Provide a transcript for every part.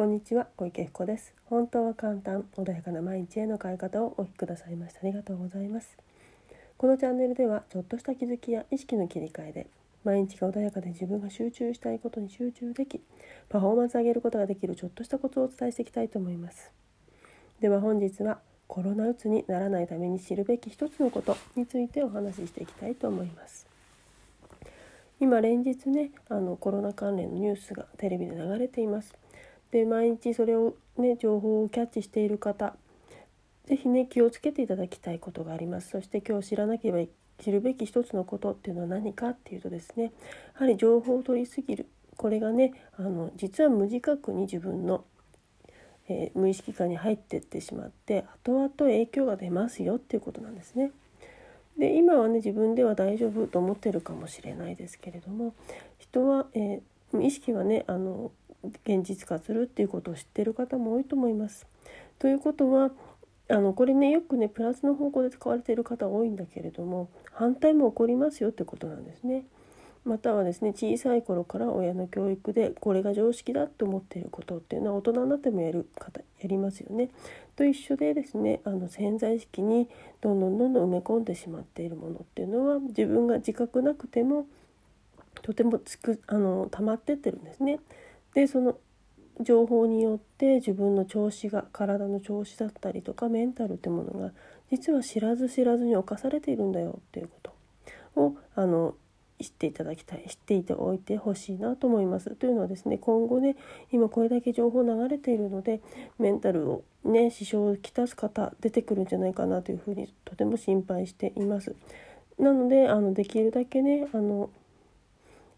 こんにちは小池彦です。本当は簡単穏やかな毎日への変え方をお聞きくださいましてありがとうございます。このチャンネルではちょっとした気づきや意識の切り替えで毎日が穏やかで自分が集中したいことに集中できパフォーマンス上げることができるちょっとしたコツをお伝えしていきたいと思います。では本日はコロナうつにならないために知るべき一つのことについてお話ししていきたいと思います。今連日ねあのコロナ関連のニュースがテレビで流れています。で毎日それをね情報をキャッチしている方是非ね気をつけていただきたいことがありますそして今日知らなければ知るべき一つのことっていうのは何かっていうとですねやはり情報を取りすぎるこれがねあの実は無自覚に自分の、えー、無意識下に入ってってしまって後々影響が出ますよっていうことなんですね。で今はね自分では大丈夫と思ってるかもしれないですけれども人は、えー、意識はねあの現実化するっていうことを知ってる方も多いと思います。ということはあのこれねよくねプラスの方向で使われている方多いんだけれども反対も起こりますよってことなんですね。またはですね小さい頃から親の教育でこれが常識だと思っていることっていうのは大人になってもやる方やりますよね。と一緒でですねあの潜在意識にどんどんどんどん埋め込んでしまっているものっていうのは自分が自覚なくてもとてもつくあの溜まってってるんですね。でその情報によって自分の調子が体の調子だったりとかメンタルってものが実は知らず知らずに侵されているんだよっていうことをあの知っていただきたい知っていておいてほしいなと思います。というのはですね今後ね今これだけ情報流れているのでメンタルをね支障をきたす方出てくるんじゃないかなというふうにとても心配しています。なのであのできるだけねあの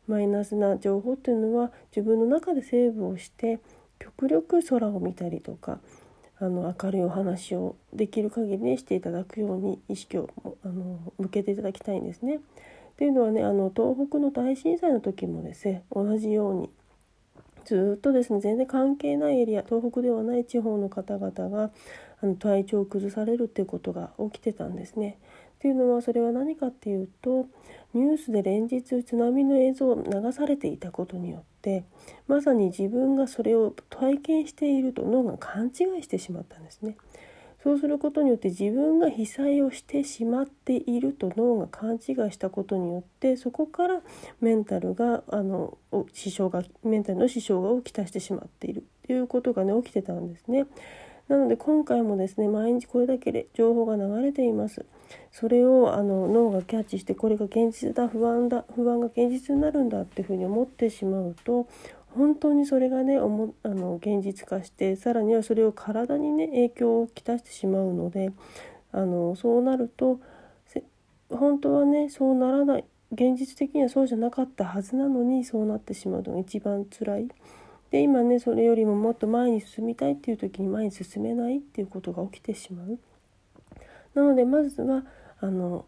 マイナスな情報っていうのは自分の中でセーブをして極力空を見たりとかあの明るいお話をできる限りにしていただくように意識をあの向けていただきたいんですね。っていうのはねあの東北の大震災の時もですね同じようにずっとですね全然関係ないエリア東北ではない地方の方々があの体調を崩されるっていうことが起きてたんですね。っていうのはそれは何かっていうとニュースで連日津波の映像を流されていたことによってまさに自分がそれを体験していると脳が勘違いしてしまったんですね。そうすることによって自分が被災をしてしまっていると脳が勘違いしたことによってそこからメンタルがあの支障がメンタルの支障が起きたしてしまっているっていうことがね起きてたんですね。なので今回もですね毎日これだけで情報が流れています。それをあの脳がキャッチしてこれが現実だ不安だ不安が現実になるんだっていうふうに思ってしまうと本当にそれがねあの現実化してさらにはそれを体にね影響をきたしてしまうのであのそうなると本当はねそうならない現実的にはそうじゃなかったはずなのにそうなってしまうのが一番辛い。で今ねそれよりももっと前に進みたいっていう時に前に進めないっていうことが起きてしまう。なのでまずはあの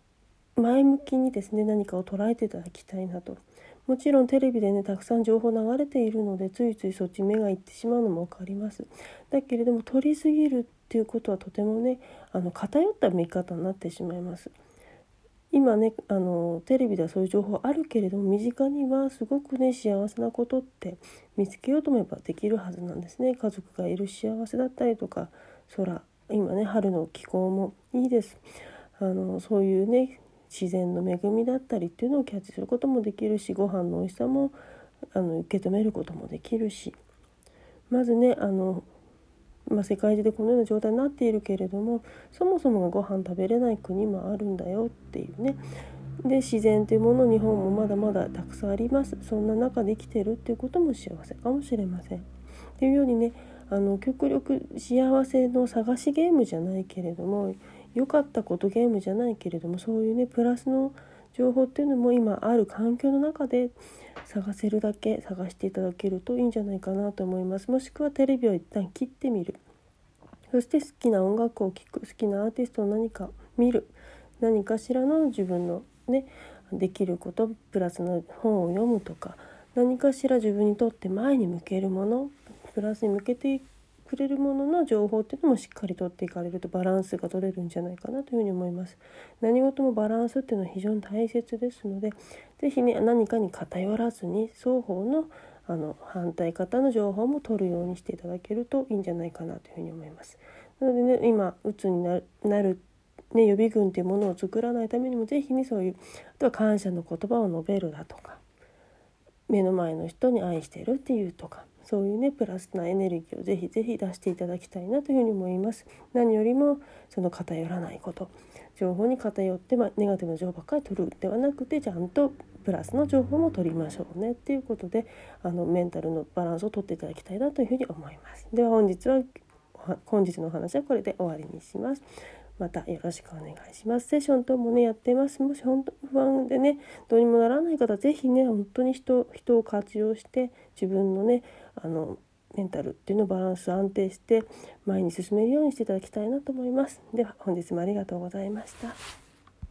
前向きにですね何かを捉えていただきたいなと。もちろんテレビでねたくさん情報流れているのでついついそっち目がいってしまうのも分かります。だけれども取りすぎるっていうことはとてもねあの偏った見方になってしまいます。今ねあのテレビではそういう情報あるけれども身近にはすごくね幸せなことって見つけようと思えばできるはずなんですね。家族がいる幸せだったりとか空今ね春の気候もいいですあのそういうね自然の恵みだったりっていうのをキャッチすることもできるしご飯の美味しさもあの受け止めることもできるしまずねあの、まあ、世界中でこのような状態になっているけれどもそもそもがご飯食べれない国もあるんだよっていうね。で自然というもの日本もまだまだたくさんあります。そんな中で生きてるっていうことも幸せかもしれません。っていうようにねあの極力幸せの探しゲームじゃないけれども良かったことゲームじゃないけれどもそういうねプラスの情報っていうのも今ある環境の中で探せるだけ探していただけるといいんじゃないかなと思います。もしくはテレビを一旦切ってみる。そして好きな音楽を聴く好きなアーティストを何か見る何かしらの自分のねできることプラスの本を読むとか何かしら自分にとって前に向けるものプラスに向けてくれるものの情報っていうのもしっかりとっていかれるとバランスが取れるんじゃないかなというふうに思います。何事もバランスっていうのは非常に大切ですので是非ね何かに偏らずに双方のあの反対方の情報も取るようにしていただけるといいんじゃないかなというふうに思います。なのでね今鬱になるね、予備軍というものを作らないためにも是非ねそういうあとは感謝の言葉を述べるだとか目の前の人に愛してるっていうとかそういうねプラスなエネルギーをぜひぜひ出していただきたいなというふうに思います何よりもその偏らないこと情報に偏って、まあ、ネガティブな情報ばっかり取るではなくてちゃんとプラスの情報も取りましょうねっていうことであのメンタルのバランスをとっていただきたいなというふうに思いますでは本日は本日のお話はこれで終わりにしますまたよろしくお願いします。セッション等もねやってます。もし本当不安でねどうにもならない方是非ね本当に人人を活用して自分のねあのメンタルっていうのバランス安定して前に進めるようにしていただきたいなと思います。では本日もありがとうございました。